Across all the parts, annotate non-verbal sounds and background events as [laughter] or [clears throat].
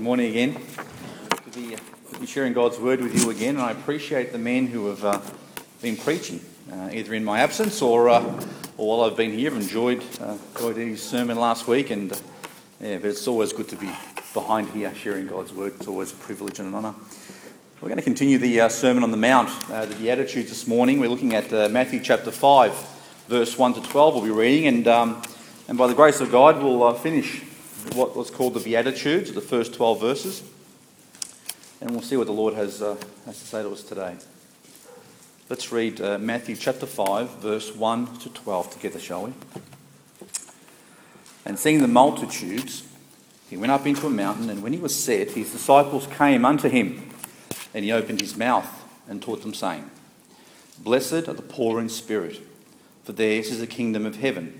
Good morning again. To be, sharing God's word with you again, and I appreciate the men who have uh, been preaching, uh, either in my absence or, uh, or while I've been here. I've enjoyed, uh, enjoyed Eddie's sermon last week, and uh, yeah, but it's always good to be behind here sharing God's word. It's always a privilege and an honour. We're going to continue the uh, Sermon on the Mount, the Beatitudes this morning. We're looking at Matthew chapter 5, verse 1 to 12. We'll be reading, and, um, and by the grace of God, we'll finish what was called the Beatitudes, the first 12 verses. And we'll see what the Lord has, uh, has to say to us today. Let's read uh, Matthew chapter 5, verse 1 to 12 together, shall we? And seeing the multitudes, he went up into a mountain, and when he was set, his disciples came unto him. And he opened his mouth and taught them, saying, Blessed are the poor in spirit, for theirs is the kingdom of heaven.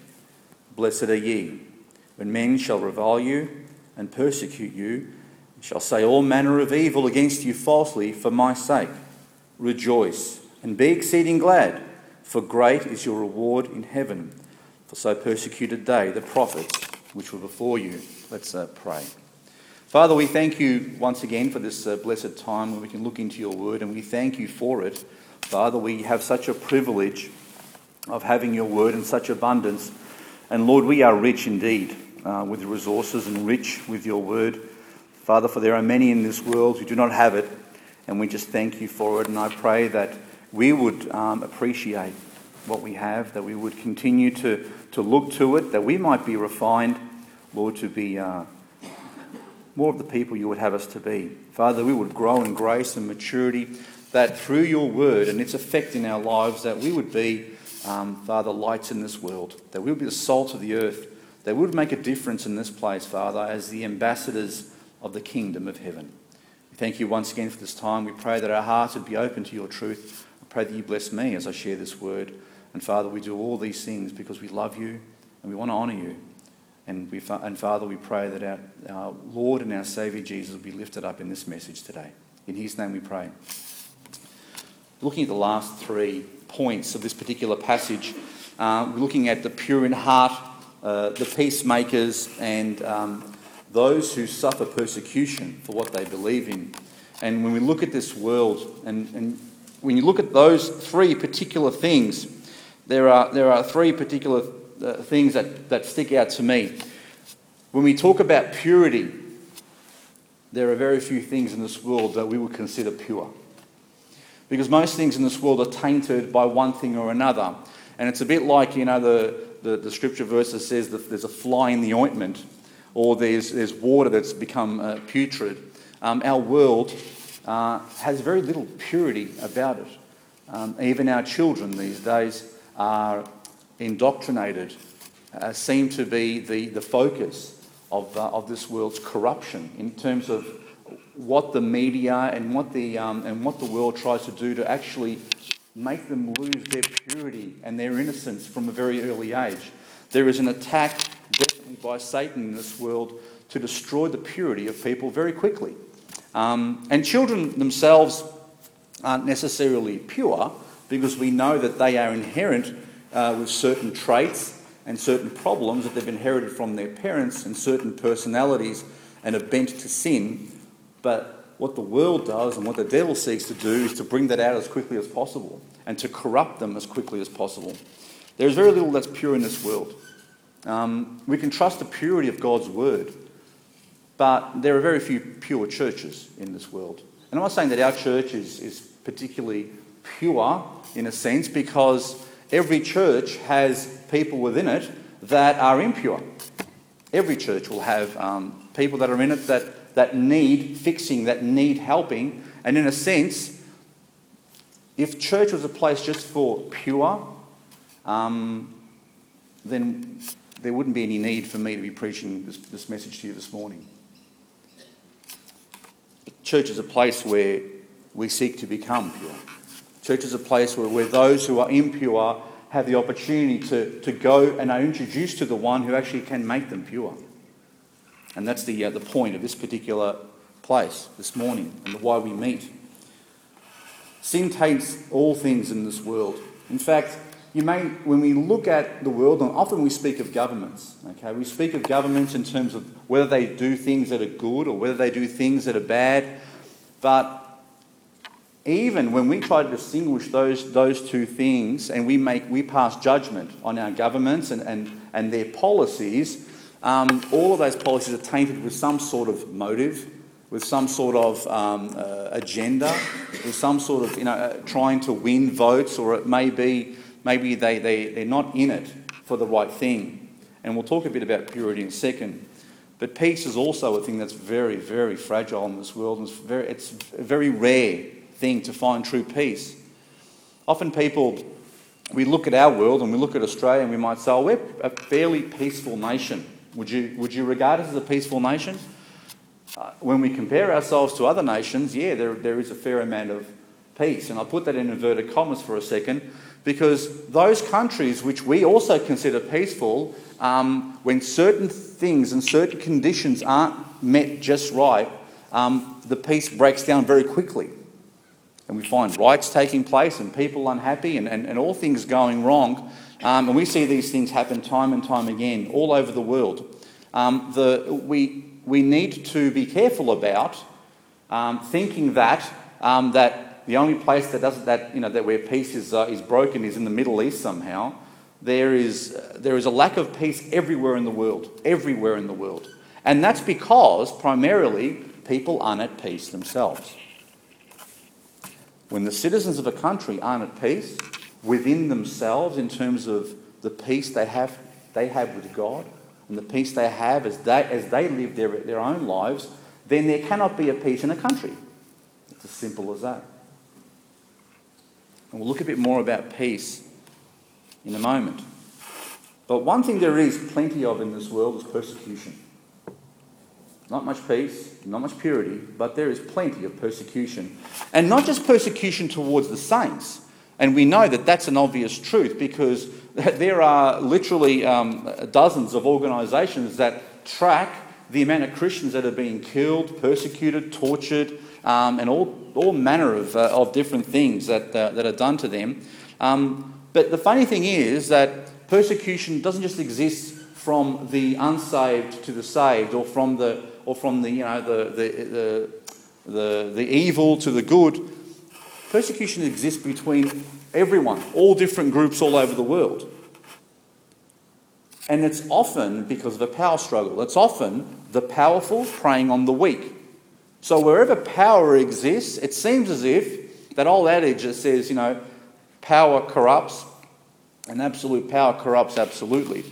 Blessed are ye, when men shall revile you and persecute you, and shall say all manner of evil against you falsely for my sake. Rejoice and be exceeding glad, for great is your reward in heaven. For so persecuted they the prophets which were before you. Let's uh, pray. Father, we thank you once again for this uh, blessed time when we can look into your word, and we thank you for it. Father, we have such a privilege of having your word in such abundance. And Lord, we are rich indeed uh, with resources and rich with your word. Father, for there are many in this world who do not have it, and we just thank you for it. And I pray that we would um, appreciate what we have, that we would continue to, to look to it, that we might be refined, Lord, to be uh, more of the people you would have us to be. Father, we would grow in grace and maturity, that through your word and its effect in our lives, that we would be um, Father, lights in this world, that we would be the salt of the earth, that we would make a difference in this place, Father, as the ambassadors of the kingdom of heaven. We thank you once again for this time. We pray that our hearts would be open to your truth. I pray that you bless me as I share this word. And Father, we do all these things because we love you and we want to honour you. And, we, and Father, we pray that our, our Lord and our Saviour Jesus will be lifted up in this message today. In his name we pray. Looking at the last three points of this particular passage. Uh, we're looking at the pure in heart, uh, the peacemakers, and um, those who suffer persecution for what they believe in. And when we look at this world, and, and when you look at those three particular things, there are, there are three particular uh, things that, that stick out to me. When we talk about purity, there are very few things in this world that we would consider pure. Because most things in this world are tainted by one thing or another. And it's a bit like, you know, the, the, the scripture verse that says that there's a fly in the ointment, or there's, there's water that's become uh, putrid. Um, our world uh, has very little purity about it. Um, even our children these days are indoctrinated, uh, seem to be the, the focus of, uh, of this world's corruption in terms of what the media and what the, um, and what the world tries to do to actually make them lose their purity and their innocence from a very early age. There is an attack, definitely by Satan in this world, to destroy the purity of people very quickly. Um, and children themselves aren't necessarily pure because we know that they are inherent uh, with certain traits and certain problems that they've inherited from their parents and certain personalities and a bent to sin but what the world does and what the devil seeks to do is to bring that out as quickly as possible and to corrupt them as quickly as possible. There is very little that's pure in this world. Um, we can trust the purity of God's word, but there are very few pure churches in this world. And I'm not saying that our church is, is particularly pure in a sense because every church has people within it that are impure. Every church will have um, people that are in it that that need fixing, that need helping. And in a sense, if church was a place just for pure, um, then there wouldn't be any need for me to be preaching this, this message to you this morning. church is a place where we seek to become pure. Church is a place where, where those who are impure have the opportunity to, to go and are introduced to the one who actually can make them pure. And that's the, uh, the point of this particular place this morning and why we meet. Sin taints all things in this world. In fact, you may, when we look at the world, and often we speak of governments, okay, we speak of governments in terms of whether they do things that are good or whether they do things that are bad. But even when we try to distinguish those, those two things and we, make, we pass judgment on our governments and, and, and their policies, um, all of those policies are tainted with some sort of motive, with some sort of um, uh, agenda, with some sort of, you know, uh, trying to win votes, or it may be maybe they, they, they're not in it for the right thing. And we'll talk a bit about purity in a second. But peace is also a thing that's very, very fragile in this world. And it's, very, it's a very rare thing to find true peace. Often people, we look at our world and we look at Australia and we might say, oh, we're a fairly peaceful nation. Would you, would you regard us as a peaceful nation? Uh, when we compare ourselves to other nations, yeah, there, there is a fair amount of peace. And I'll put that in inverted commas for a second because those countries which we also consider peaceful, um, when certain things and certain conditions aren't met just right, um, the peace breaks down very quickly. And we find riots taking place and people unhappy and, and, and all things going wrong. Um, and we see these things happen time and time again all over the world. Um, the, we, we need to be careful about um, thinking that, um, that the only place that doesn't that you know that where peace is uh, is broken is in the Middle East somehow. There is uh, there is a lack of peace everywhere in the world, everywhere in the world, and that's because primarily people aren't at peace themselves. When the citizens of a country aren't at peace within themselves in terms of the peace they have they have with God and the peace they have as they as they live their, their own lives, then there cannot be a peace in a country. It's as simple as that. And we'll look a bit more about peace in a moment. But one thing there is plenty of in this world is persecution. Not much peace, not much purity, but there is plenty of persecution. And not just persecution towards the saints. And we know that that's an obvious truth because [laughs] there are literally um, dozens of organisations that track the amount of Christians that are being killed, persecuted, tortured, um, and all, all manner of, uh, of different things that, uh, that are done to them. Um, but the funny thing is that persecution doesn't just exist from the unsaved to the saved, or from the, or from the, you know, the, the, the, the, the evil to the good. Persecution exists between everyone, all different groups all over the world. And it's often because of a power struggle. It's often the powerful preying on the weak. So wherever power exists, it seems as if that old adage that says, you know, power corrupts and absolute power corrupts absolutely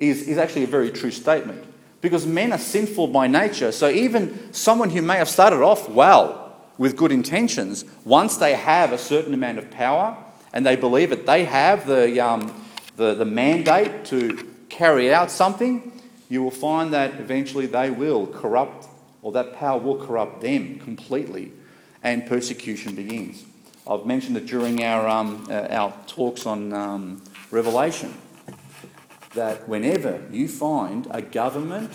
is, is actually a very true statement. Because men are sinful by nature. So even someone who may have started off well with good intentions, once they have a certain amount of power and they believe that they have the, um, the, the mandate to carry out something, you will find that eventually they will corrupt or that power will corrupt them completely, and persecution begins. I've mentioned it during our, um, uh, our talks on um, Revelation that whenever you find a government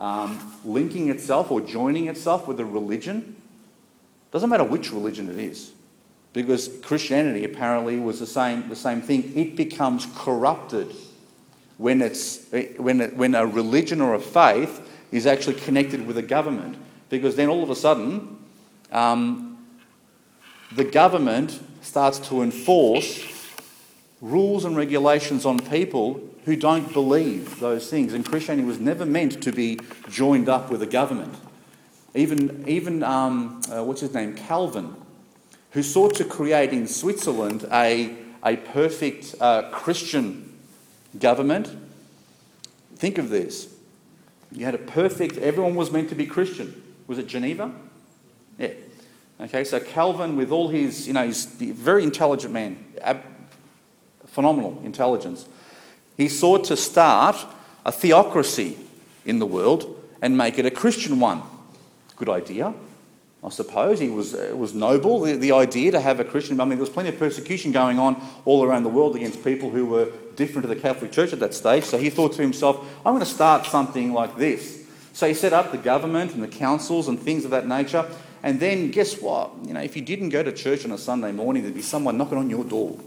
um, linking itself or joining itself with a religion, doesn't matter which religion it is, because Christianity apparently was the same, the same thing. It becomes corrupted when, it's, when, it, when a religion or a faith is actually connected with a government. Because then all of a sudden, um, the government starts to enforce rules and regulations on people who don't believe those things. And Christianity was never meant to be joined up with a government. Even, even um, uh, what's his name? Calvin, who sought to create in Switzerland a, a perfect uh, Christian government. Think of this you had a perfect, everyone was meant to be Christian. Was it Geneva? Yeah. Okay, so Calvin, with all his, you know, he's a very intelligent man, ab- phenomenal intelligence, he sought to start a theocracy in the world and make it a Christian one. Good idea. I suppose. He was, it was noble, the, the idea to have a Christian. I mean, there was plenty of persecution going on all around the world against people who were different to the Catholic Church at that stage. So he thought to himself, I'm going to start something like this. So he set up the government and the councils and things of that nature. And then guess what? You know, if you didn't go to church on a Sunday morning, there'd be someone knocking on your door.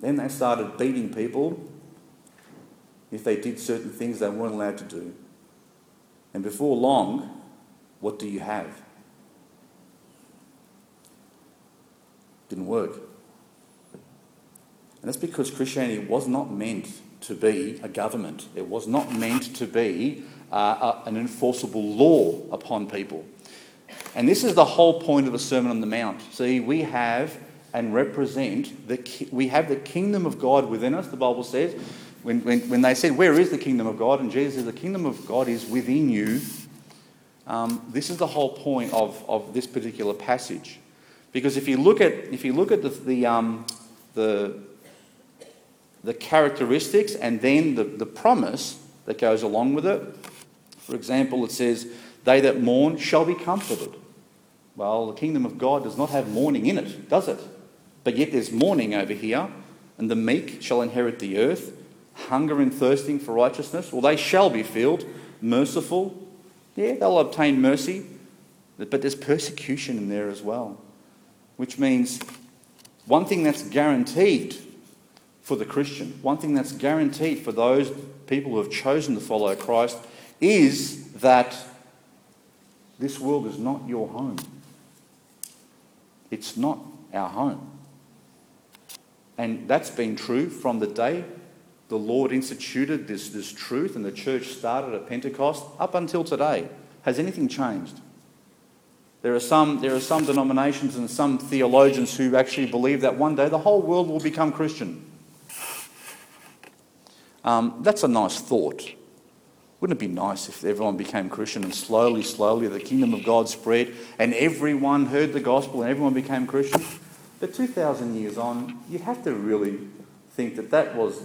Then they started beating people if they did certain things they weren't allowed to do. And before long, what do you have? Didn't work. And that's because Christianity was not meant to be a government. It was not meant to be uh, an enforceable law upon people. And this is the whole point of the Sermon on the Mount. See, we have and represent the we have the kingdom of God within us. The Bible says when, when, when they said, Where is the kingdom of God? And Jesus said, The kingdom of God is within you. Um, this is the whole point of, of this particular passage. Because if you look at, if you look at the, the, um, the, the characteristics and then the, the promise that goes along with it, for example, it says, They that mourn shall be comforted. Well, the kingdom of God does not have mourning in it, does it? But yet there's mourning over here, and the meek shall inherit the earth hunger and thirsting for righteousness? Well, they shall be filled. Merciful? Yeah, they'll obtain mercy. But there's persecution in there as well. Which means one thing that's guaranteed for the Christian, one thing that's guaranteed for those people who have chosen to follow Christ is that this world is not your home. It's not our home. And that's been true from the day the Lord instituted this, this truth and the church started at Pentecost up until today. Has anything changed? There are, some, there are some denominations and some theologians who actually believe that one day the whole world will become Christian. Um, that's a nice thought. Wouldn't it be nice if everyone became Christian and slowly, slowly the kingdom of God spread and everyone heard the gospel and everyone became Christian? But 2,000 years on, you have to really think that that was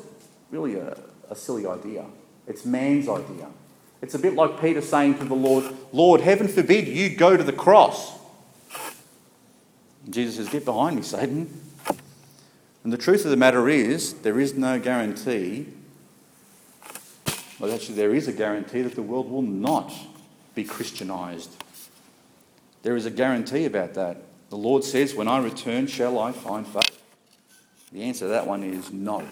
really a, a silly idea. It's man's idea. It's a bit like Peter saying to the Lord, Lord, heaven forbid you go to the cross. And Jesus says, Get behind me, Satan. And the truth of the matter is, there is no guarantee, well, actually, there is a guarantee that the world will not be Christianized. There is a guarantee about that. The Lord says, When I return, shall I find faith? The answer to that one is no.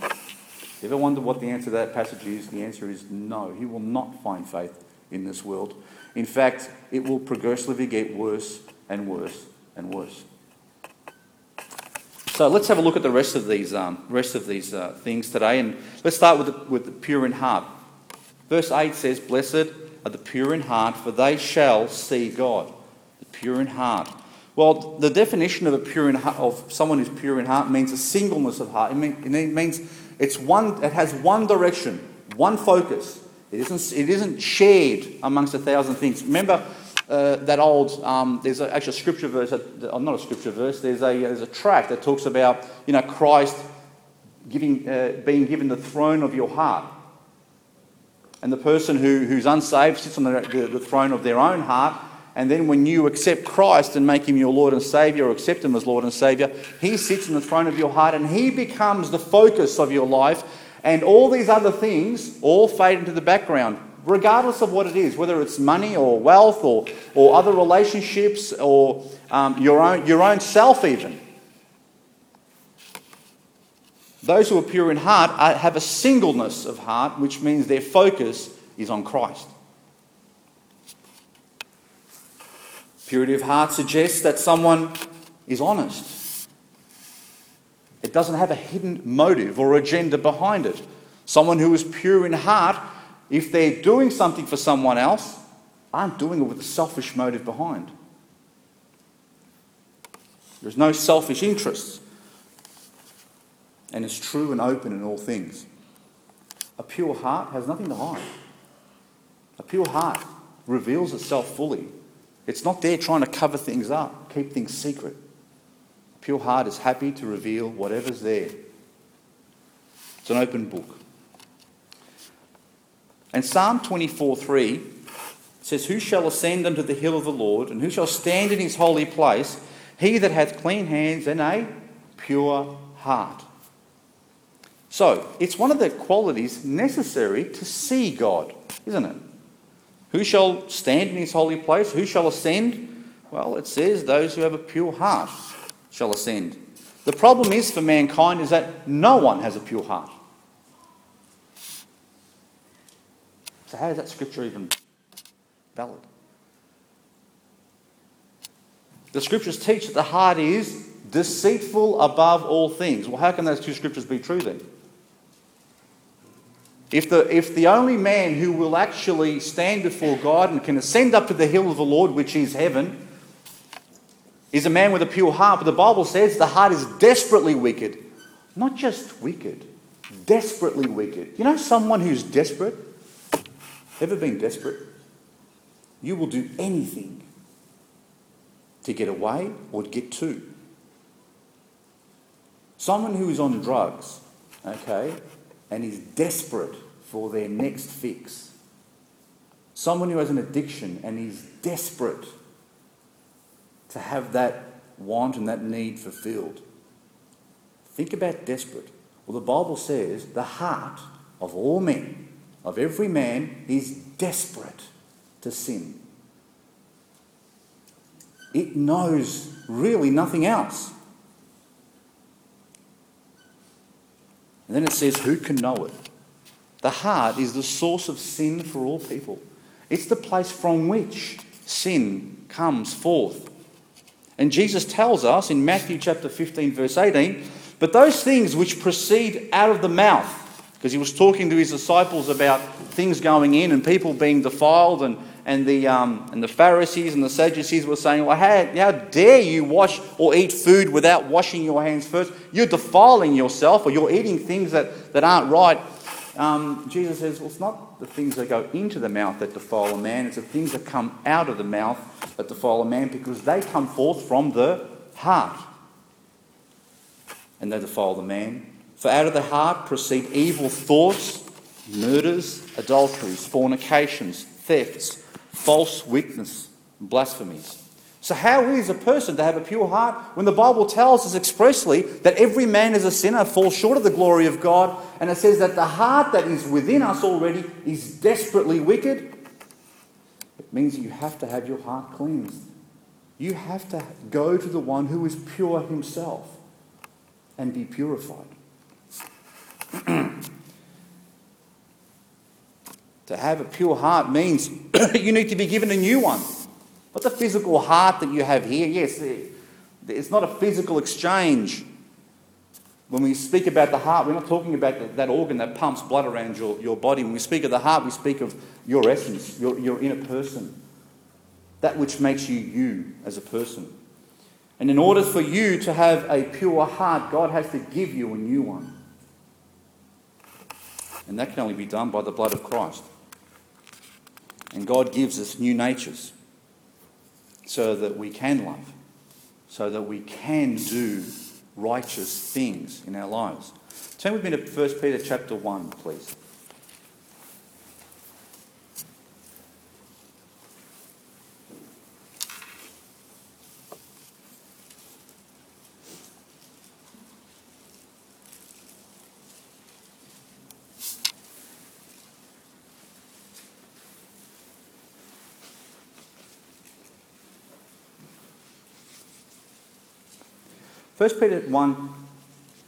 You ever wonder what the answer to that passage is? The answer is no. He will not find faith in this world. In fact, it will progressively get worse and worse and worse. So let's have a look at the rest of these, um, rest of these uh, things today. And let's start with the, with the pure in heart. Verse 8 says, Blessed are the pure in heart, for they shall see God. The pure in heart. Well, the definition of a pure in heart, of someone who's pure in heart means a singleness of heart. It means it's one, it has one direction, one focus. It isn't, it isn't shared amongst a thousand things. Remember uh, that old, um, there's a, actually a scripture verse, that, uh, not a scripture verse, there's a, there's a tract that talks about, you know, Christ giving, uh, being given the throne of your heart. And the person who, who's unsaved sits on the, the, the throne of their own heart and then when you accept Christ and make him your Lord and Savior, or accept him as Lord and Savior, he sits in the throne of your heart and he becomes the focus of your life. And all these other things all fade into the background, regardless of what it is, whether it's money or wealth or, or other relationships or um, your, own, your own self, even. Those who are pure in heart have a singleness of heart, which means their focus is on Christ. Purity of heart suggests that someone is honest. It doesn't have a hidden motive or agenda behind it. Someone who is pure in heart, if they're doing something for someone else, aren't doing it with a selfish motive behind. There's no selfish interests. And it's true and open in all things. A pure heart has nothing to hide. A pure heart reveals itself fully it's not there trying to cover things up, keep things secret. Pure heart is happy to reveal whatever's there. It's an open book. And Psalm 24 3 says, Who shall ascend unto the hill of the Lord, and who shall stand in his holy place? He that hath clean hands and a pure heart. So, it's one of the qualities necessary to see God, isn't it? Who shall stand in his holy place? Who shall ascend? Well, it says, Those who have a pure heart shall ascend. The problem is for mankind is that no one has a pure heart. So, how is that scripture even valid? The scriptures teach that the heart is deceitful above all things. Well, how can those two scriptures be true then? If the, if the only man who will actually stand before God and can ascend up to the hill of the Lord, which is heaven, is a man with a pure heart, but the Bible says the heart is desperately wicked. Not just wicked, desperately wicked. You know someone who's desperate? Ever been desperate? You will do anything to get away or to get to. Someone who is on drugs, okay, and is desperate for their next fix. Someone who has an addiction and is desperate to have that want and that need fulfilled. Think about desperate. Well, the Bible says the heart of all men, of every man, is desperate to sin. It knows really nothing else. And then it says, Who can know it? The heart is the source of sin for all people. It's the place from which sin comes forth. And Jesus tells us in Matthew chapter 15, verse 18, but those things which proceed out of the mouth, because he was talking to his disciples about things going in and people being defiled and and the, um, and the Pharisees and the Sadducees were saying, Well, how, how dare you wash or eat food without washing your hands first? You're defiling yourself or you're eating things that, that aren't right. Um, Jesus says, Well, it's not the things that go into the mouth that defile a man, it's the things that come out of the mouth that defile a man because they come forth from the heart. And they defile the man. For out of the heart proceed evil thoughts, murders, adulteries, fornications, thefts false witness, blasphemies. So, how is a person to have a pure heart when the Bible tells us expressly that every man is a sinner, falls short of the glory of God, and it says that the heart that is within us already is desperately wicked? It means you have to have your heart cleansed. You have to go to the one who is pure himself and be purified. [clears throat] To have a pure heart means [clears throat] you need to be given a new one. Not the physical heart that you have here. Yes, it's not a physical exchange. When we speak about the heart, we're not talking about that organ that pumps blood around your, your body. When we speak of the heart, we speak of your essence, your, your inner person, that which makes you you as a person. And in order for you to have a pure heart, God has to give you a new one. And that can only be done by the blood of Christ. And God gives us new natures so that we can love, so that we can do righteous things in our lives. Turn with me to 1 Peter chapter 1, please. 1 Peter 1,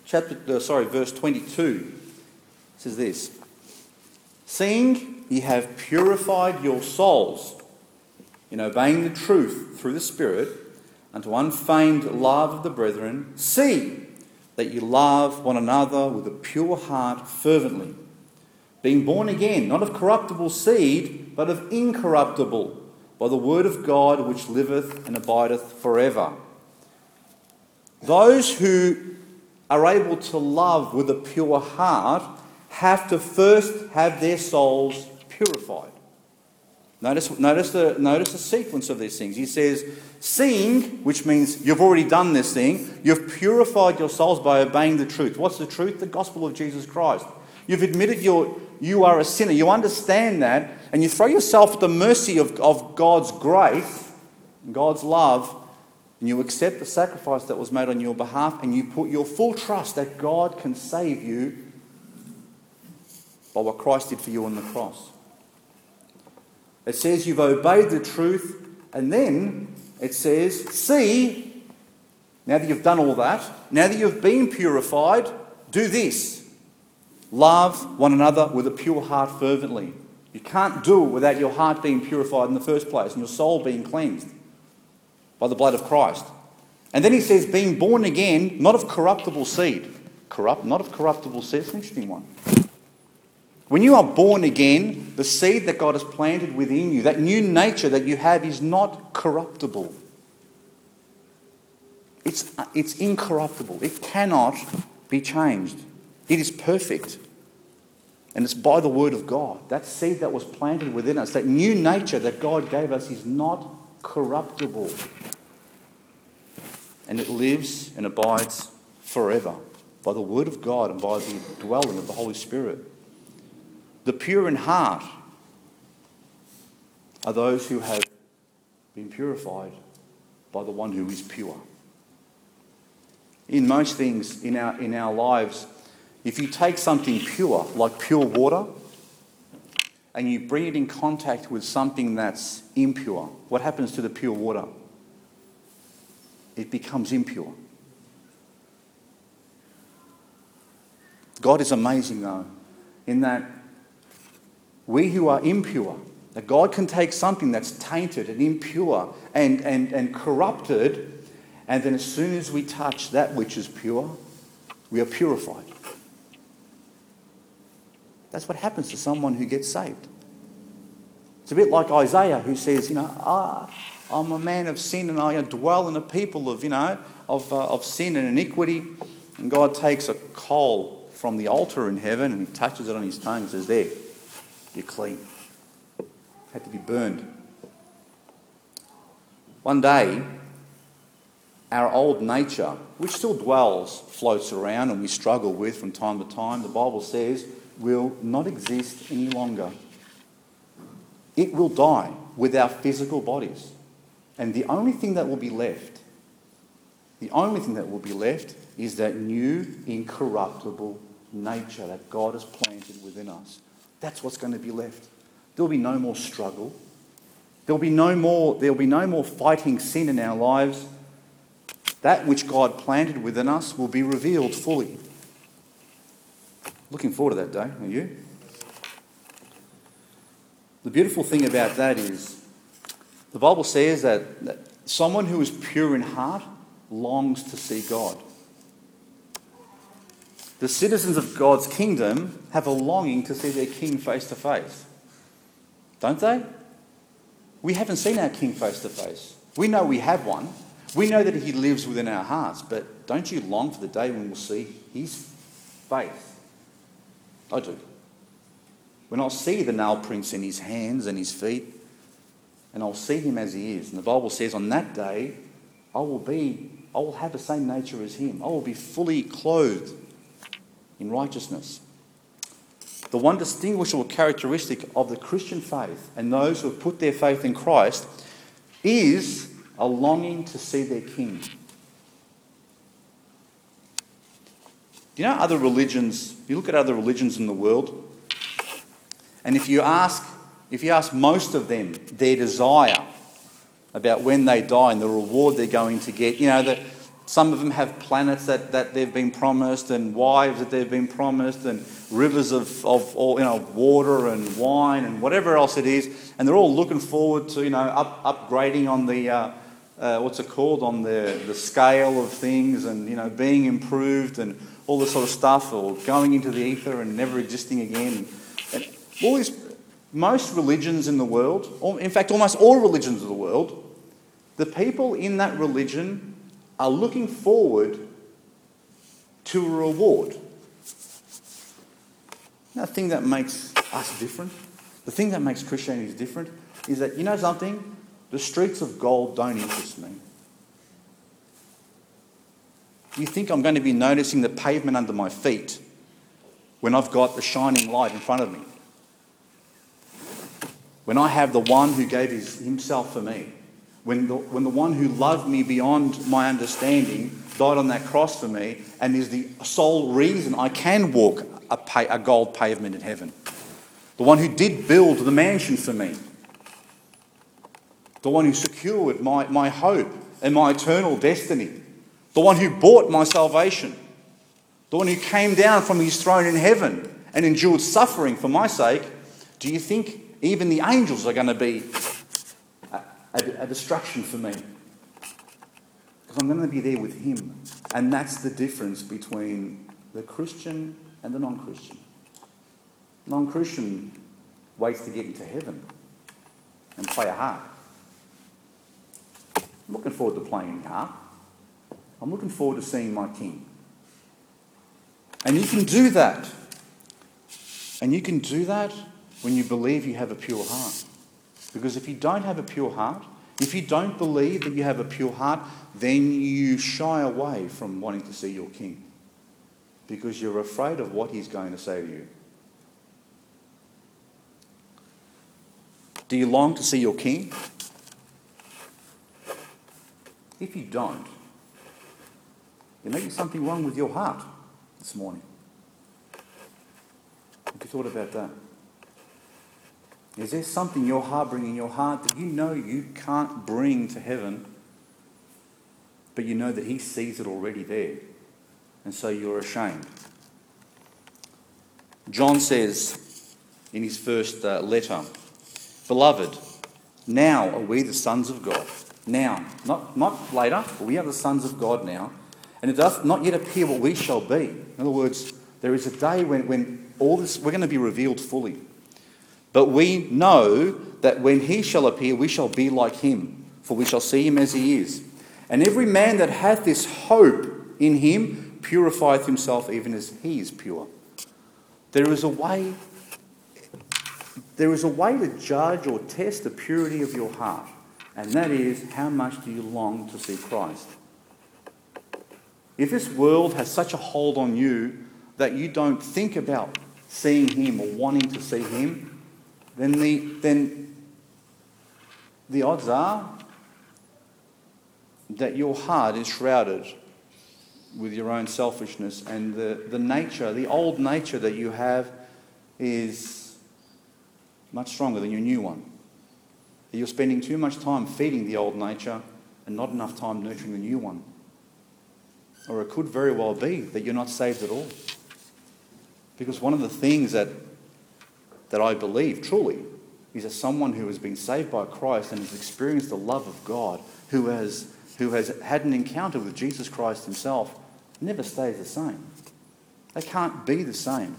chapter, uh, sorry, verse 22 says this Seeing ye have purified your souls in obeying the truth through the Spirit unto unfeigned love of the brethren, see that you love one another with a pure heart fervently, being born again, not of corruptible seed, but of incorruptible, by the word of God which liveth and abideth forever. Those who are able to love with a pure heart have to first have their souls purified. Notice, notice, the, notice the sequence of these things. He says, Seeing, which means you've already done this thing, you've purified your souls by obeying the truth. What's the truth? The gospel of Jesus Christ. You've admitted you're, you are a sinner. You understand that, and you throw yourself at the mercy of, of God's grace, God's love, and you accept the sacrifice that was made on your behalf, and you put your full trust that God can save you by what Christ did for you on the cross. It says you've obeyed the truth, and then it says, See, now that you've done all that, now that you've been purified, do this love one another with a pure heart fervently. You can't do it without your heart being purified in the first place and your soul being cleansed by the blood of Christ. And then he says, being born again, not of corruptible seed. Corrupt, not of corruptible seed. It's an interesting one. When you are born again, the seed that God has planted within you, that new nature that you have, is not corruptible. It's, it's incorruptible. It cannot be changed. It is perfect. And it's by the word of God. That seed that was planted within us, that new nature that God gave us, is not corruptible. And it lives and abides forever by the word of God and by the dwelling of the Holy Spirit. The pure in heart are those who have been purified by the one who is pure. In most things in our, in our lives, if you take something pure, like pure water, and you bring it in contact with something that's impure, what happens to the pure water? It becomes impure. God is amazing, though, in that we who are impure, that God can take something that's tainted and impure and, and, and corrupted, and then as soon as we touch that which is pure, we are purified. That's what happens to someone who gets saved. It's a bit like Isaiah who says, you know, ah, I'm a man of sin and I dwell in a people of, you know, of, uh, of sin and iniquity. And God takes a coal from the altar in heaven and he touches it on his tongue and says, there, you're clean. Had to be burned. One day, our old nature, which still dwells, floats around, and we struggle with from time to time, the Bible says, will not exist any longer. It will die with our physical bodies. And the only thing that will be left, the only thing that will be left is that new, incorruptible nature that God has planted within us. That's what's going to be left. There'll be no more struggle. There'll be no more, there'll be no more fighting sin in our lives. That which God planted within us will be revealed fully. Looking forward to that day, are you? The beautiful thing about that is the Bible says that, that someone who is pure in heart longs to see God. The citizens of God's kingdom have a longing to see their king face to face. Don't they? We haven't seen our king face to face. We know we have one. We know that he lives within our hearts, but don't you long for the day when we'll see his face? I do. When I'll see the nail prints in his hands and his feet, and I'll see him as he is. And the Bible says, on that day, I will be, I will have the same nature as him. I will be fully clothed in righteousness. The one distinguishable characteristic of the Christian faith and those who have put their faith in Christ is a longing to see their king. Do you know other religions? You look at other religions in the world, and if you ask, if you ask most of them their desire about when they die and the reward they're going to get, you know, that some of them have planets that, that they've been promised and wives that they've been promised and rivers of, of all, you know, water and wine and whatever else it is. And they're all looking forward to, you know, up, upgrading on the, uh, uh, what's it called, on the, the scale of things and, you know, being improved and all this sort of stuff or going into the ether and never existing again. And all these, most religions in the world, in fact, almost all religions of the world, the people in that religion are looking forward to a reward. Now, the thing that makes us different, the thing that makes Christianity different, is that, you know something? The streets of gold don't interest me. You think I'm going to be noticing the pavement under my feet when I've got the shining light in front of me. When I have the one who gave his, himself for me. When the, when the one who loved me beyond my understanding died on that cross for me and is the sole reason I can walk a, a gold pavement in heaven. The one who did build the mansion for me. The one who secured my, my hope and my eternal destiny. The one who bought my salvation. The one who came down from his throne in heaven and endured suffering for my sake. Do you think even the angels are going to be a, a, a distraction for me? Because I'm going to be there with him. And that's the difference between the Christian and the non Christian. Non Christian waits to get into heaven and play a harp. I'm looking forward to playing harp. I'm looking forward to seeing my king. And you can do that. And you can do that when you believe you have a pure heart. Because if you don't have a pure heart, if you don't believe that you have a pure heart, then you shy away from wanting to see your king. Because you're afraid of what he's going to say to you. Do you long to see your king? If you don't, there may be something wrong with your heart this morning. Have you thought about that? Is there something you're harboring in your heart that you know you can't bring to heaven, but you know that He sees it already there, and so you're ashamed? John says in his first uh, letter, Beloved, now are we the sons of God. Now, not, not later, we are the sons of God now. And it does not yet appear what we shall be. In other words, there is a day when, when all this, we're going to be revealed fully. But we know that when he shall appear, we shall be like him, for we shall see him as he is. And every man that hath this hope in him purifieth himself even as he is pure. There is a way there is a way to judge or test the purity of your heart, and that is how much do you long to see Christ? If this world has such a hold on you that you don't think about seeing Him or wanting to see Him, then the, then the odds are that your heart is shrouded with your own selfishness and the, the nature, the old nature that you have is much stronger than your new one. You're spending too much time feeding the old nature and not enough time nurturing the new one. Or it could very well be that you're not saved at all. Because one of the things that, that I believe truly is that someone who has been saved by Christ and has experienced the love of God, who has, who has had an encounter with Jesus Christ himself, never stays the same. They can't be the same.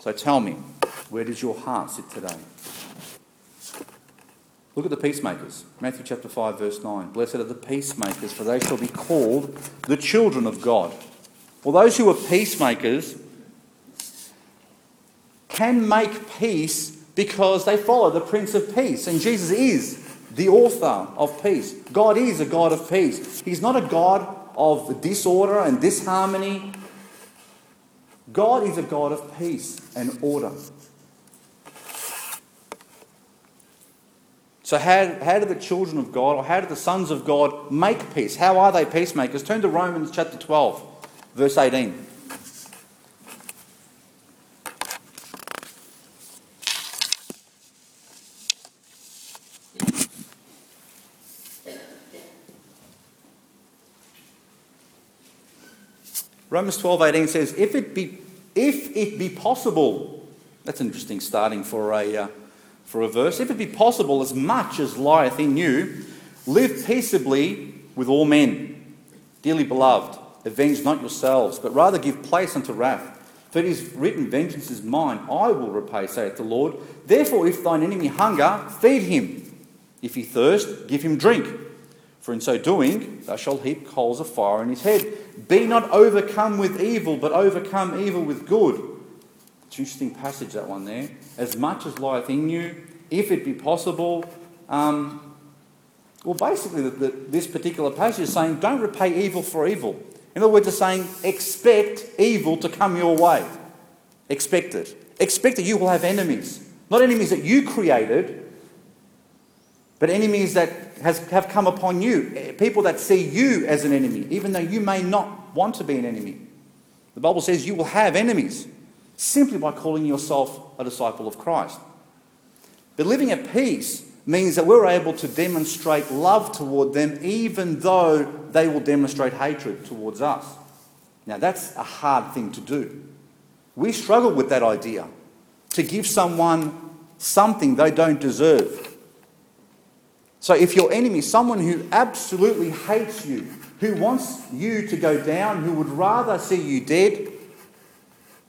So tell me, where does your heart sit today? Look at the peacemakers. Matthew chapter 5, verse 9. Blessed are the peacemakers, for they shall be called the children of God. Well, those who are peacemakers can make peace because they follow the Prince of Peace. And Jesus is the author of peace. God is a God of peace. He's not a God of disorder and disharmony. God is a God of peace and order. So, how, how do the children of God, or how do the sons of God make peace? How are they peacemakers? Turn to Romans chapter 12, verse 18. Romans 12, 18 says, if it be, if it be possible, that's interesting starting for a, uh, for a verse. If it be possible, as much as lieth in you, live peaceably with all men. Dearly beloved, avenge not yourselves, but rather give place unto wrath. For it is written, Vengeance is mine, I will repay, saith the Lord. Therefore, if thine enemy hunger, feed him. If he thirst, give him drink. For in so doing, thou shalt heap coals of fire on his head. Be not overcome with evil, but overcome evil with good. It's an interesting passage, that one there. As much as lieth in you, if it be possible. Um, well, basically, the, the, this particular passage is saying don't repay evil for evil. In other words, it's saying expect evil to come your way. Expect it. Expect that you will have enemies. Not enemies that you created, but enemies that has, have come upon you. People that see you as an enemy, even though you may not want to be an enemy. The Bible says you will have enemies simply by calling yourself a disciple of Christ. But living at peace means that we're able to demonstrate love toward them even though they will demonstrate hatred towards us. Now, that's a hard thing to do. We struggle with that idea to give someone something they don't deserve. So, if your enemy, someone who absolutely hates you, who wants you to go down, who would rather see you dead,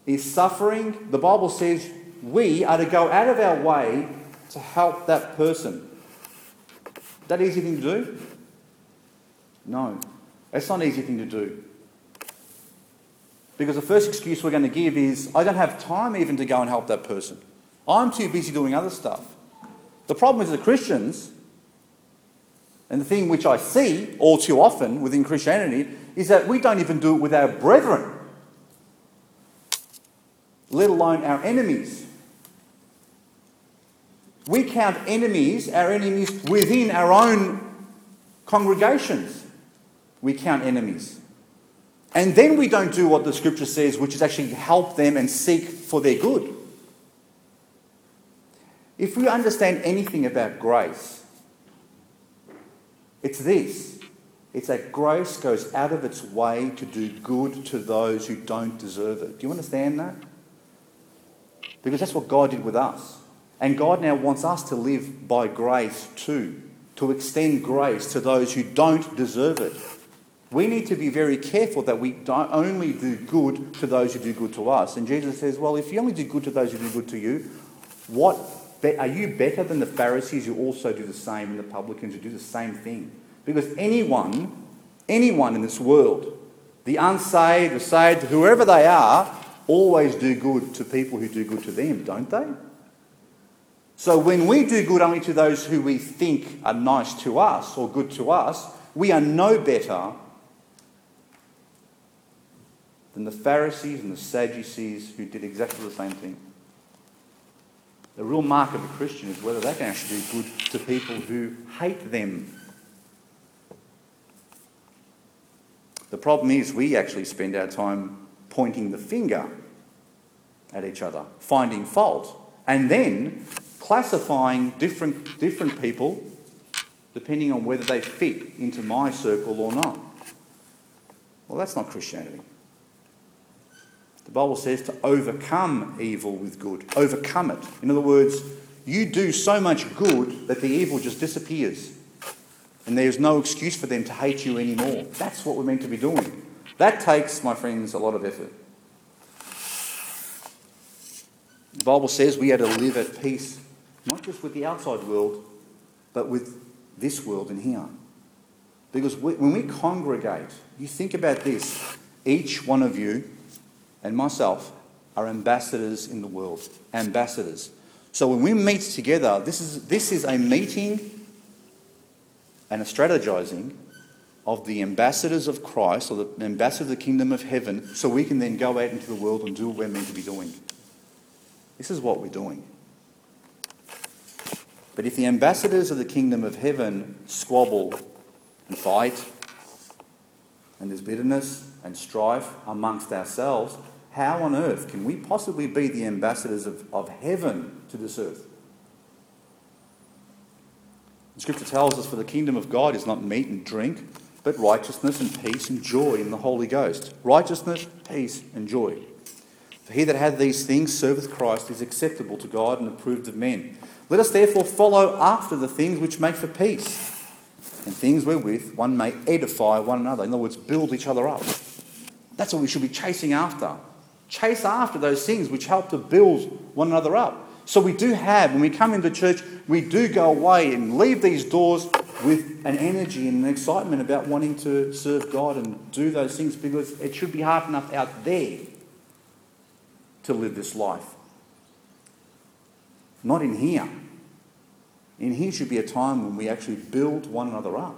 is suffering, the Bible says we are to go out of our way to help that person. That easy thing to do? No, it's not an easy thing to do. Because the first excuse we're going to give is, I don't have time even to go and help that person. I'm too busy doing other stuff. The problem is the Christians, and the thing which I see all too often within Christianity, is that we don't even do it with our brethren, let alone our enemies. We count enemies, our enemies within our own congregations. We count enemies. And then we don't do what the scripture says, which is actually help them and seek for their good. If we understand anything about grace, it's this it's that grace goes out of its way to do good to those who don't deserve it. Do you understand that? Because that's what God did with us. And God now wants us to live by grace too, to extend grace to those who don't deserve it. We need to be very careful that we don't only do good to those who do good to us. And Jesus says, Well, if you only do good to those who do good to you, what are you better than the Pharisees who also do the same and the publicans who do the same thing? Because anyone, anyone in this world, the unsaved, the saved, whoever they are, always do good to people who do good to them, don't they? So when we do good only to those who we think are nice to us or good to us, we are no better than the Pharisees and the Sadducees who did exactly the same thing. The real mark of a Christian is whether they can actually do good to people who hate them. The problem is we actually spend our time pointing the finger at each other, finding fault, and then classifying different, different people depending on whether they fit into my circle or not. Well, that's not Christianity. The Bible says to overcome evil with good, overcome it. In other words, you do so much good that the evil just disappears. And there's no excuse for them to hate you anymore. That's what we're meant to be doing. That takes, my friends, a lot of effort. The Bible says we are to live at peace, not just with the outside world, but with this world in here. Because when we congregate, you think about this each one of you and myself are ambassadors in the world. Ambassadors. So when we meet together, this is, this is a meeting and a strategizing of the ambassadors of Christ or the ambassador of the kingdom of heaven so we can then go out into the world and do what we're meant to be doing. This is what we're doing. But if the ambassadors of the kingdom of heaven squabble and fight, and there's bitterness and strife amongst ourselves, how on earth can we possibly be the ambassadors of, of heaven to this earth? The scripture tells us, For the kingdom of God is not meat and drink, but righteousness and peace and joy in the Holy Ghost. Righteousness, peace, and joy. For he that hath these things serveth Christ is acceptable to God and approved of men. Let us therefore follow after the things which make for peace, and things wherewith one may edify one another. In other words, build each other up. That's what we should be chasing after. Chase after those things which help to build one another up. So we do have, when we come into church, we do go away and leave these doors with an energy and an excitement about wanting to serve God and do those things because it should be hard enough out there to live this life. Not in here. In here should be a time when we actually build one another up.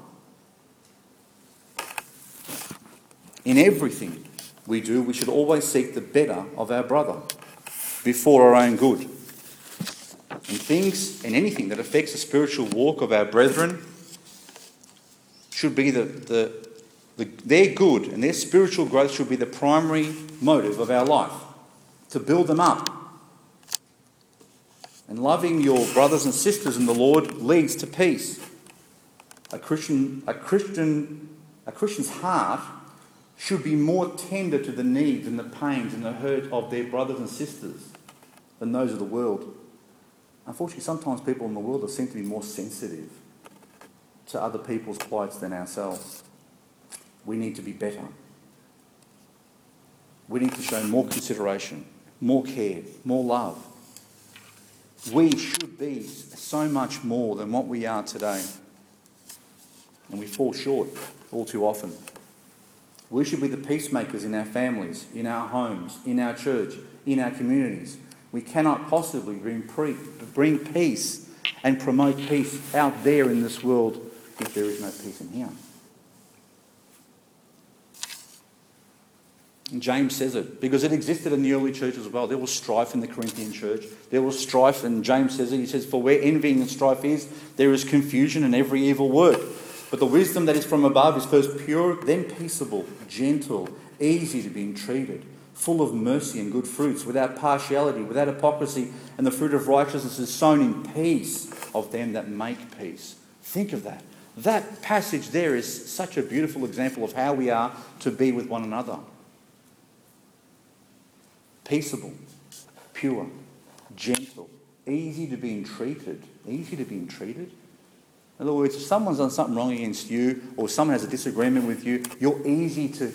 In everything we do, we should always seek the better of our brother. before our own good. And things and anything that affects the spiritual walk of our brethren should be the, the, the, their good and their spiritual growth should be the primary motive of our life to build them up. And loving your brothers and sisters in the Lord leads to peace. A Christian, a Christian, a Christian's heart should be more tender to the needs and the pains and the hurt of their brothers and sisters than those of the world. Unfortunately, sometimes people in the world seen to be more sensitive to other people's plights than ourselves. We need to be better. We need to show more consideration, more care, more love. We should be so much more than what we are today. And we fall short all too often. We should be the peacemakers in our families, in our homes, in our church, in our communities. We cannot possibly bring, pre- bring peace and promote peace out there in this world if there is no peace in here. James says it because it existed in the early church as well. There was strife in the Corinthian church. There was strife, and James says it. He says, For where envying and strife is, there is confusion and every evil work. But the wisdom that is from above is first pure, then peaceable, gentle, easy to be entreated, full of mercy and good fruits, without partiality, without hypocrisy, and the fruit of righteousness is sown in peace of them that make peace. Think of that. That passage there is such a beautiful example of how we are to be with one another peaceable, pure, gentle, easy to be entreated. Easy to be entreated. In other words, if someone's done something wrong against you or someone has a disagreement with you, you're easy to,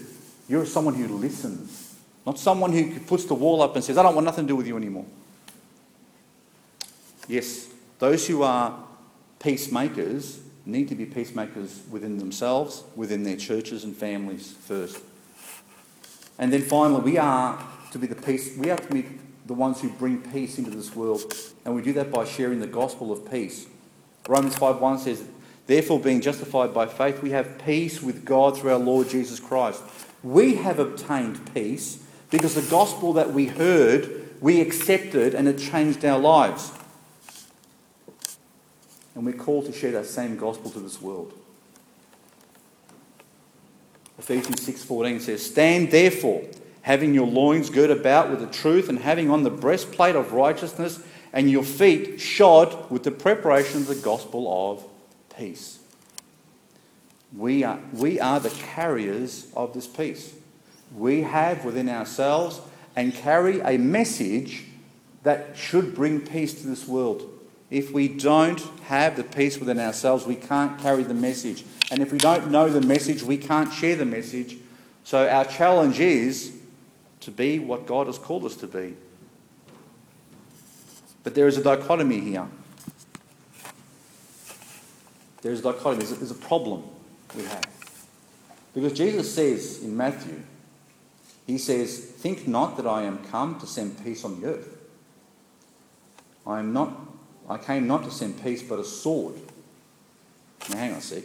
you're someone who listens, not someone who puts the wall up and says, I don't want nothing to do with you anymore. Yes, those who are peacemakers need to be peacemakers within themselves, within their churches and families first. And then finally, we are to be the peace, we are to be the ones who bring peace into this world. And we do that by sharing the gospel of peace. Romans 5.1 says, Therefore, being justified by faith, we have peace with God through our Lord Jesus Christ. We have obtained peace because the gospel that we heard, we accepted and it changed our lives. And we're called to share that same gospel to this world. Ephesians 6:14 says, "Stand therefore, having your loins girt about with the truth, and having on the breastplate of righteousness, and your feet shod with the preparation of the gospel of peace. We are, we are the carriers of this peace. We have within ourselves and carry a message that should bring peace to this world. If we don't have the peace within ourselves, we can't carry the message. And if we don't know the message, we can't share the message. So our challenge is to be what God has called us to be. But there is a dichotomy here. There is a dichotomy. There's a problem we have. Because Jesus says in Matthew, He says, Think not that I am come to send peace on the earth. I am not, I came not to send peace, but a sword. Now hang on a sec.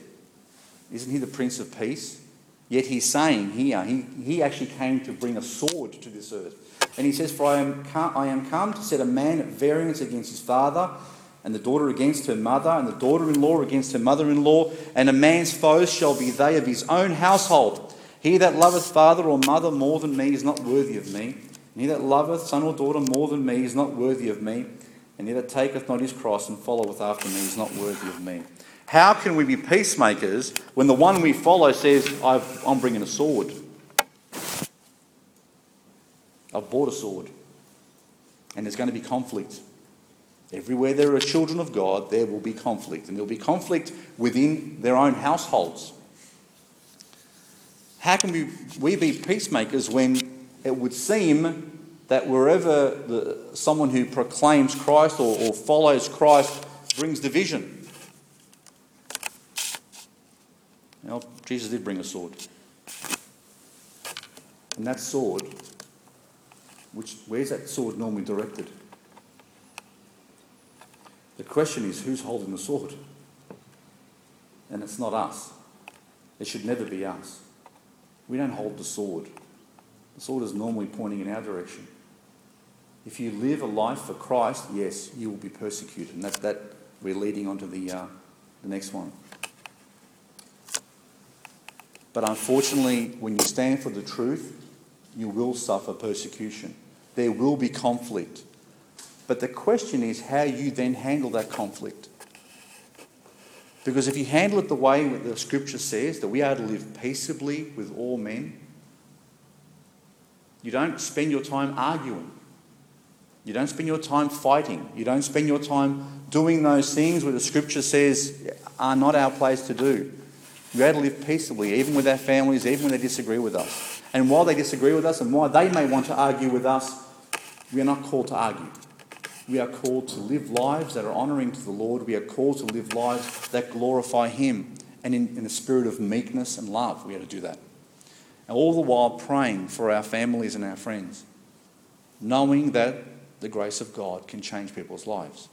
Isn't he the Prince of Peace? Yet he's saying here, he, he actually came to bring a sword to this earth. And he says, For I am, I am come to set a man at variance against his father, and the daughter against her mother, and the daughter in law against her mother in law, and a man's foes shall be they of his own household. He that loveth father or mother more than me is not worthy of me, and he that loveth son or daughter more than me is not worthy of me, and he that taketh not his cross and followeth after me is not worthy of me. How can we be peacemakers when the one we follow says, I'm bringing a sword? I've bought a sword. And there's going to be conflict. Everywhere there are children of God, there will be conflict. And there'll be conflict within their own households. How can we, we be peacemakers when it would seem that wherever the, someone who proclaims Christ or, or follows Christ brings division? Well, Jesus did bring a sword. And that sword, which where's that sword normally directed? The question is who's holding the sword? And it's not us. It should never be us. We don't hold the sword. The sword is normally pointing in our direction. If you live a life for Christ, yes, you will be persecuted. And that, that we're leading on to the, uh, the next one. But unfortunately, when you stand for the truth, you will suffer persecution. There will be conflict. But the question is how you then handle that conflict. Because if you handle it the way the scripture says, that we are to live peaceably with all men, you don't spend your time arguing. You don't spend your time fighting. You don't spend your time doing those things where the scripture says are not our place to do. We are to live peaceably, even with our families, even when they disagree with us. And while they disagree with us and while they may want to argue with us, we are not called to argue. We are called to live lives that are honouring to the Lord. We are called to live lives that glorify Him. And in, in spirit of meekness and love, we are to do that. And all the while praying for our families and our friends, knowing that the grace of God can change people's lives.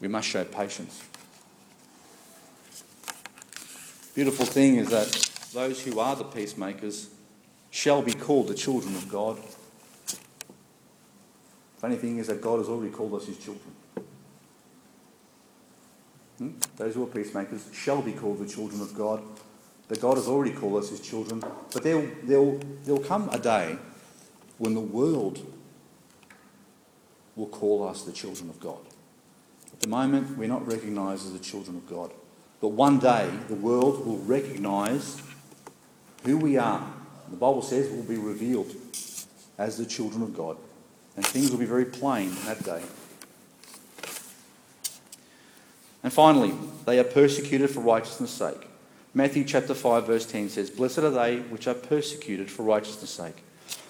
We must show patience. Beautiful thing is that those who are the peacemakers shall be called the children of God. Funny thing is that God has already called us his children. Hmm? Those who are peacemakers shall be called the children of God. That God has already called us his children. But there'll, there'll, there'll come a day when the world will call us the children of God. At the moment, we're not recognised as the children of God. But one day, the world will recognise who we are. The Bible says we'll be revealed as the children of God. And things will be very plain that day. And finally, they are persecuted for righteousness' sake. Matthew chapter 5, verse 10 says, Blessed are they which are persecuted for righteousness' sake.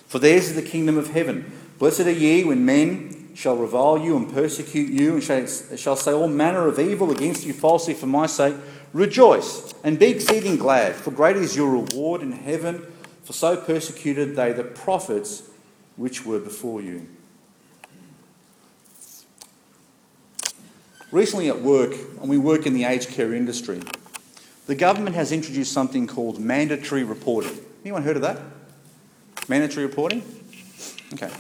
For theirs is the kingdom of heaven. Blessed are ye when men shall revile you and persecute you, and shall, say all manner of evil against you falsely for my sake. Rejoice and be exceeding glad, for great is your reward in heaven, for so persecuted they the prophets which were before you. Recently at work, and we work in the aged care industry, the government has introduced something called mandatory reporting. Anyone heard of that? Mandatory reporting? Okay.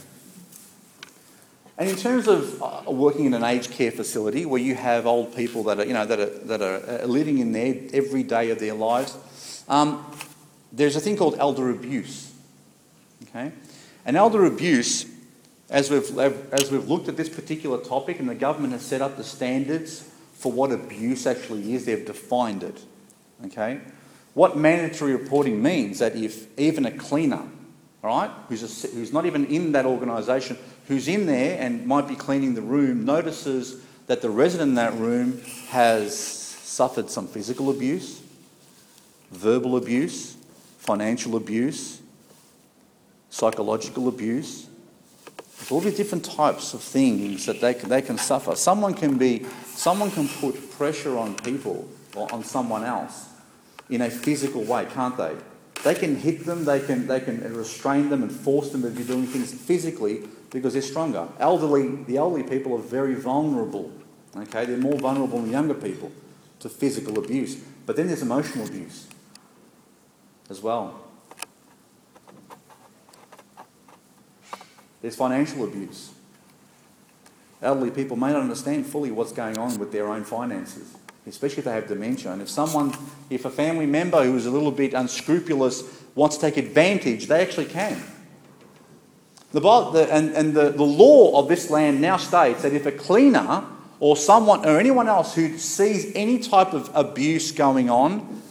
And in terms of uh, working in an aged care facility where you have old people that are, you know, that are, that are uh, living in there every day of their lives, um, there's a thing called elder abuse. Okay? And elder abuse, as we've, as we've looked at this particular topic and the government has set up the standards for what abuse actually is, they've defined it. Okay? What mandatory reporting means that if even a cleaner, all right, who's, a, who's not even in that organisation, who's in there and might be cleaning the room notices that the resident in that room has suffered some physical abuse, verbal abuse, financial abuse, psychological abuse. There's all these different types of things that they can, they can suffer. Someone can be, someone can put pressure on people or on someone else in a physical way, can't they? They can hit them, they can, they can restrain them and force them to be doing things physically because they're stronger. Elderly, the elderly people are very vulnerable. Okay, they're more vulnerable than younger people to physical abuse. But then there's emotional abuse as well. There's financial abuse. Elderly people may not understand fully what's going on with their own finances, especially if they have dementia. And if someone, if a family member who is a little bit unscrupulous wants to take advantage, they actually can. The, the, and and the, the law of this land now states that if a cleaner or someone or anyone else who sees any type of abuse going on,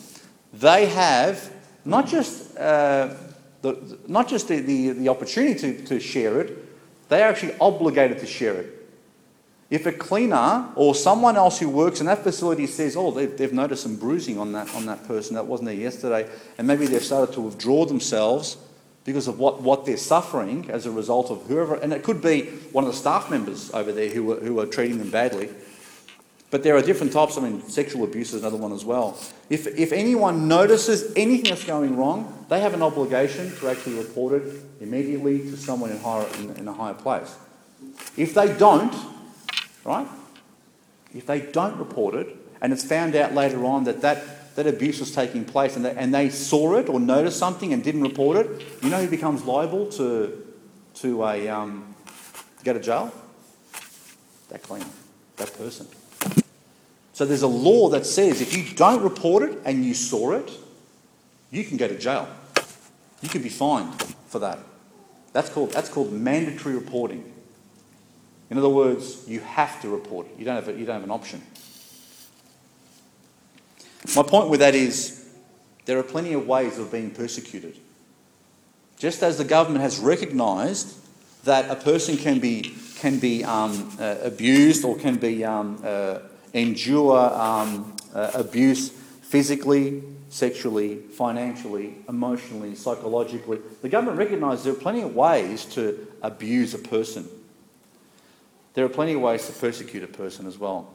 they have not just, uh, the, not just the, the, the opportunity to, to share it, they are actually obligated to share it. If a cleaner or someone else who works in that facility says, oh, they've, they've noticed some bruising on that, on that person that wasn't there yesterday, and maybe they've started to withdraw themselves because of what, what they're suffering as a result of whoever, and it could be one of the staff members over there who are, who are treating them badly. But there are different types. I mean, sexual abuse is another one as well. If, if anyone notices anything that's going wrong, they have an obligation to actually report it immediately to someone in, higher, in, in a higher place. If they don't, right? If they don't report it, and it's found out later on that that that abuse was taking place and they, and they saw it or noticed something and didn't report it, you know who becomes liable to, to, a, um, go to jail? That cleaner, that person. So there's a law that says if you don't report it and you saw it, you can go to jail. You can be fined for that. That's called, that's called mandatory reporting. In other words, you have to report it. You don't have, a, you don't have an option. My point with that is there are plenty of ways of being persecuted. Just as the government has recognised that a person can be, can be um, uh, abused or can be um, uh, endure um, uh, abuse physically, sexually, financially, emotionally, psychologically. The government recognises there are plenty of ways to abuse a person. There are plenty of ways to persecute a person as well.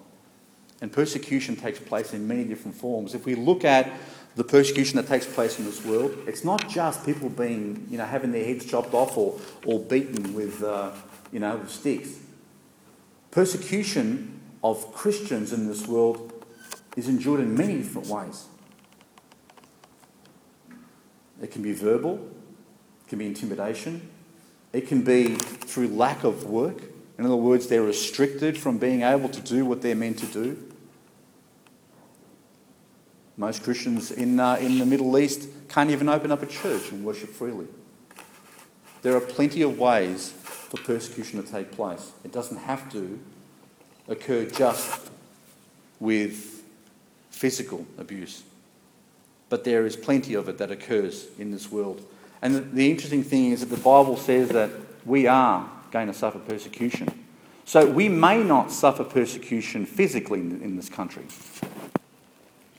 And persecution takes place in many different forms. If we look at the persecution that takes place in this world, it's not just people being, you know, having their heads chopped off or, or beaten with, uh, you know, with sticks. Persecution of Christians in this world is endured in many different ways. It can be verbal, it can be intimidation, it can be through lack of work. In other words, they're restricted from being able to do what they're meant to do. Most Christians in, uh, in the Middle East can't even open up a church and worship freely. There are plenty of ways for persecution to take place. It doesn't have to occur just with physical abuse. But there is plenty of it that occurs in this world. And the, the interesting thing is that the Bible says that we are going to suffer persecution. So we may not suffer persecution physically in, this country.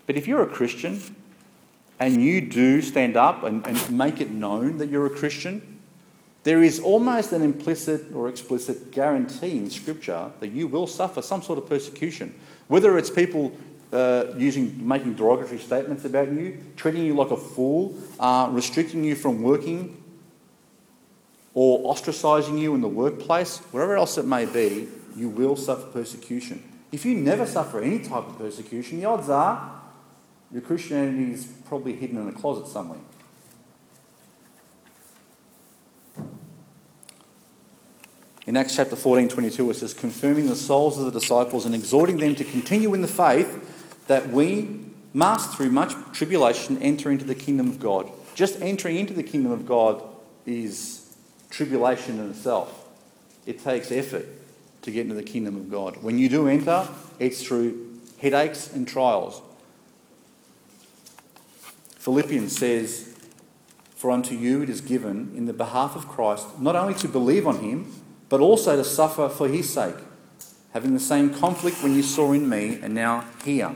But if you're a Christian and you do stand up and, and make it known that you're a Christian, there is almost an implicit or explicit guarantee in Scripture that you will suffer some sort of persecution. Whether it's people uh, using, making derogatory statements about you, treating you like a fool, uh, restricting you from working, or ostracizing you in the workplace, wherever else it may be, you will suffer persecution. If you never suffer any type of persecution, the odds are your Christianity is probably hidden in a closet somewhere. In Acts chapter 14, 22, it says, confirming the souls of the disciples and exhorting them to continue in the faith that we must, through much tribulation, enter into the kingdom of God. Just entering into the kingdom of God is tribulation in itself. It takes effort to get into the kingdom of God. When you do enter, it's through headaches and trials. Philippians says, For unto you it is given in the behalf of Christ not only to believe on him, but also to suffer for his sake, having the same conflict when you saw in me and now hear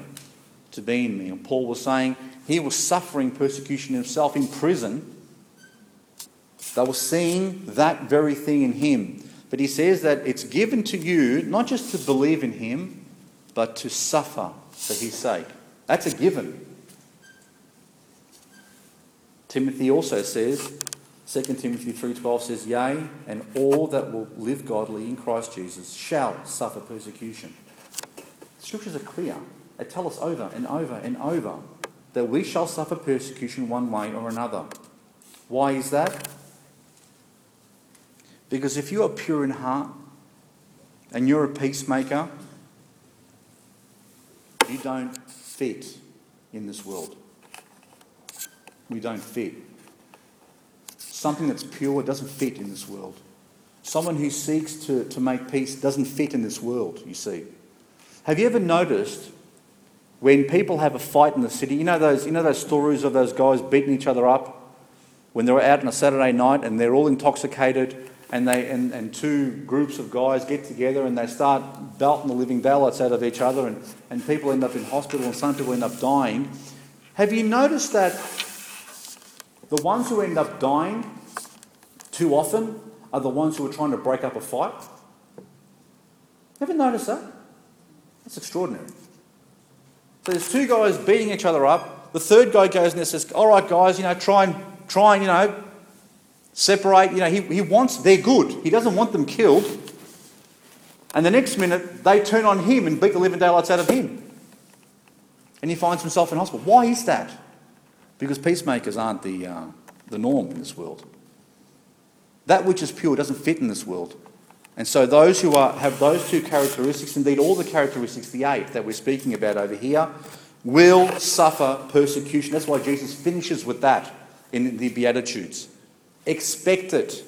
to be in me. And Paul was saying he was suffering persecution himself in prison. They were seeing that very thing in him. But he says that it's given to you not just to believe in him, but to suffer for his sake. That's a given. Timothy also says, 2 Timothy 3:12 says, "Yea, and all that will live godly in Christ Jesus shall suffer persecution." scriptures are clear. They tell us over and over and over that we shall suffer persecution one way or another. Why is that? Because if you are pure in heart and you're a peacemaker, you don't fit in this world. We don't fit. Something that's pure doesn't fit in this world. Someone who seeks to, to make peace doesn't fit in this world, you see. Have you ever noticed when people have a fight in the city, you know those, you know those stories of those guys beating each other up when they're out on a Saturday night and they're all intoxicated and, they, and, and two groups of guys get together and they start belting the living daylights out of each other and, and people end up in hospital and some people end up dying. Have you noticed that the ones who end up dying too often are the ones who are trying to break up a fight? Ever notice that? That's extraordinary. So there's two guys beating each other up. The third guy goes and says, All right, guys, you know, try and, try and, you know, separate. You know, he, he wants, they're good. He doesn't want them killed. And the next minute, they turn on him and beat the living daylights out of him. And he finds himself in hospital. Why is that? Because peacemakers aren't the, uh, the norm in this world. That which is pure doesn't fit in this world. And so those who are, have those two characteristics, indeed all the characteristics, the eight that we're speaking about over here, will suffer persecution. That's why Jesus finishes with that in the Beatitudes. Expect it.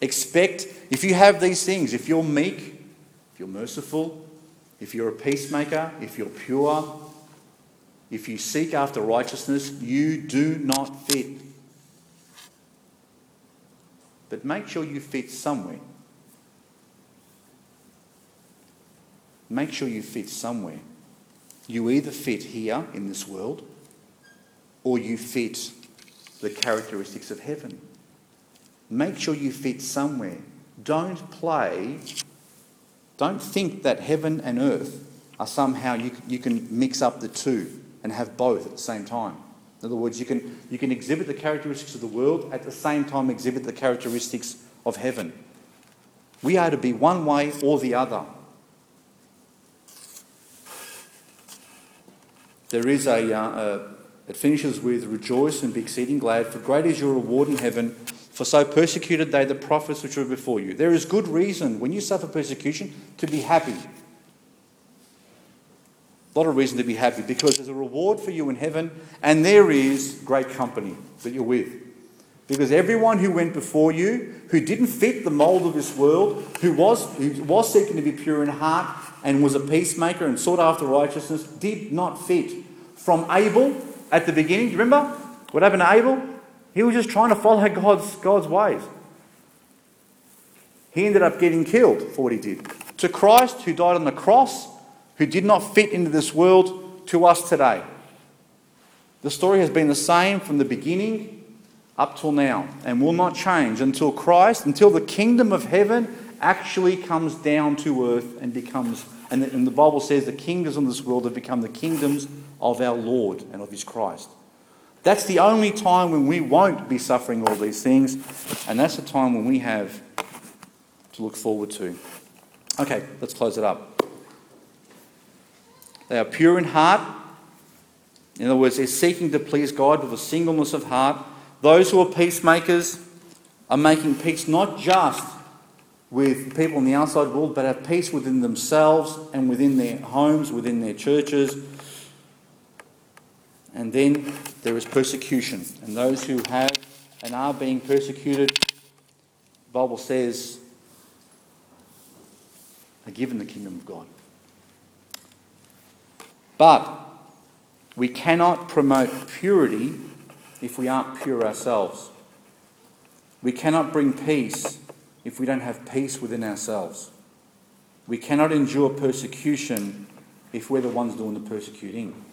Expect, if you have these things, if you're meek, if you're merciful, if you're a peacemaker, if you're pure, if you seek after righteousness, you do not fit. But make sure you fit somewhere. Make sure you fit somewhere. You either fit here in this world or you fit the characteristics of heaven. Make sure you fit somewhere. Don't play, don't think that heaven and earth are somehow, you, you can mix up the two and have both at the same time. In other words, you can, you can exhibit the characteristics of the world at the same time exhibit the characteristics of heaven. We are to be one way or the other. There is a, uh, it finishes with rejoice and be exceeding glad, for great is your reward in heaven. For so persecuted they the prophets which were before you. There is good reason when you suffer persecution to be happy. A lot of reason to be happy because there's a reward for you in heaven and there is great company that you're with. Because everyone who went before you, who didn't fit the mold of this world, who was, who was seeking to be pure in heart and was a peacemaker and sought after righteousness, did not fit. From Abel at the beginning, do you remember what happened to Abel? He was just trying to follow God's, God's ways. He ended up getting killed for what he did. To Christ, who died on the cross, who did not fit into this world to us today. The story has been the same from the beginning up till now and will not change until Christ, until the kingdom of heaven actually comes down to earth and becomes, and the, and the Bible says the kingdoms of this world have become the kingdoms of our Lord and of his Christ. That's the only time when we won't be suffering all these things, and that's the time when we have to look forward to. Okay, let's close it up. They are pure in heart. In other words, they're seeking to please God with a singleness of heart. Those who are peacemakers are making peace not just with people in the outside world, but have peace within themselves and within their homes, within their churches. And then there is persecution. And those who have and are being persecuted, the Bible says, are given the kingdom of God. But we cannot promote purity if we aren't pure ourselves. We cannot bring peace if we don't have peace within ourselves. We cannot endure persecution if we're the ones doing the persecuting.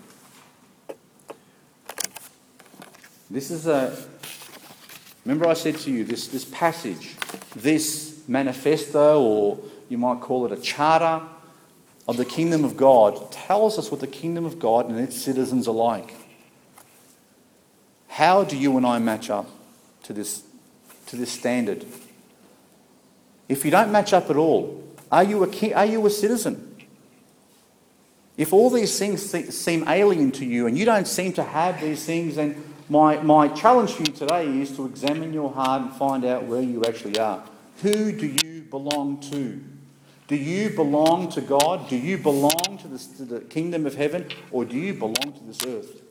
This is a. Remember, I said to you this, this passage, this manifesto, or you might call it a charter, of the kingdom of God tells us what the kingdom of God and its citizens are like. How do you and I match up to this, to this standard? If you don't match up at all, are you a, are you a citizen? If all these things seem alien to you and you don't seem to have these things, then my, my challenge for you today is to examine your heart and find out where you actually are. Who do you belong to? Do you belong to God? Do you belong to, this, to the kingdom of heaven? Or do you belong to this earth?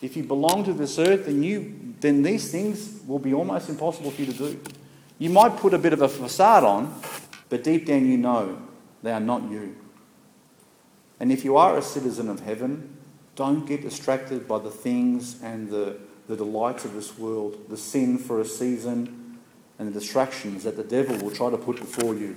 If you belong to this earth, then, you, then these things will be almost impossible for you to do. You might put a bit of a facade on, but deep down you know they are not you. And if you are a citizen of heaven, don't get distracted by the things and the, the delights of this world, the sin for a season, and the distractions that the devil will try to put before you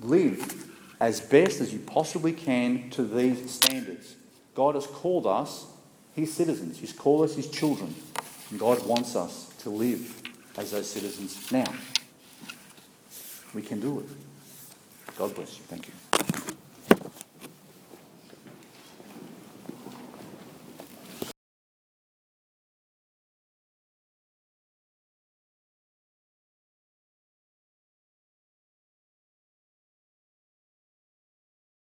live as best as you possibly can to these standards. God has called us His citizens, He's called us His children, and God wants us to live as those citizens now. We can do it. God bless you. Thank you.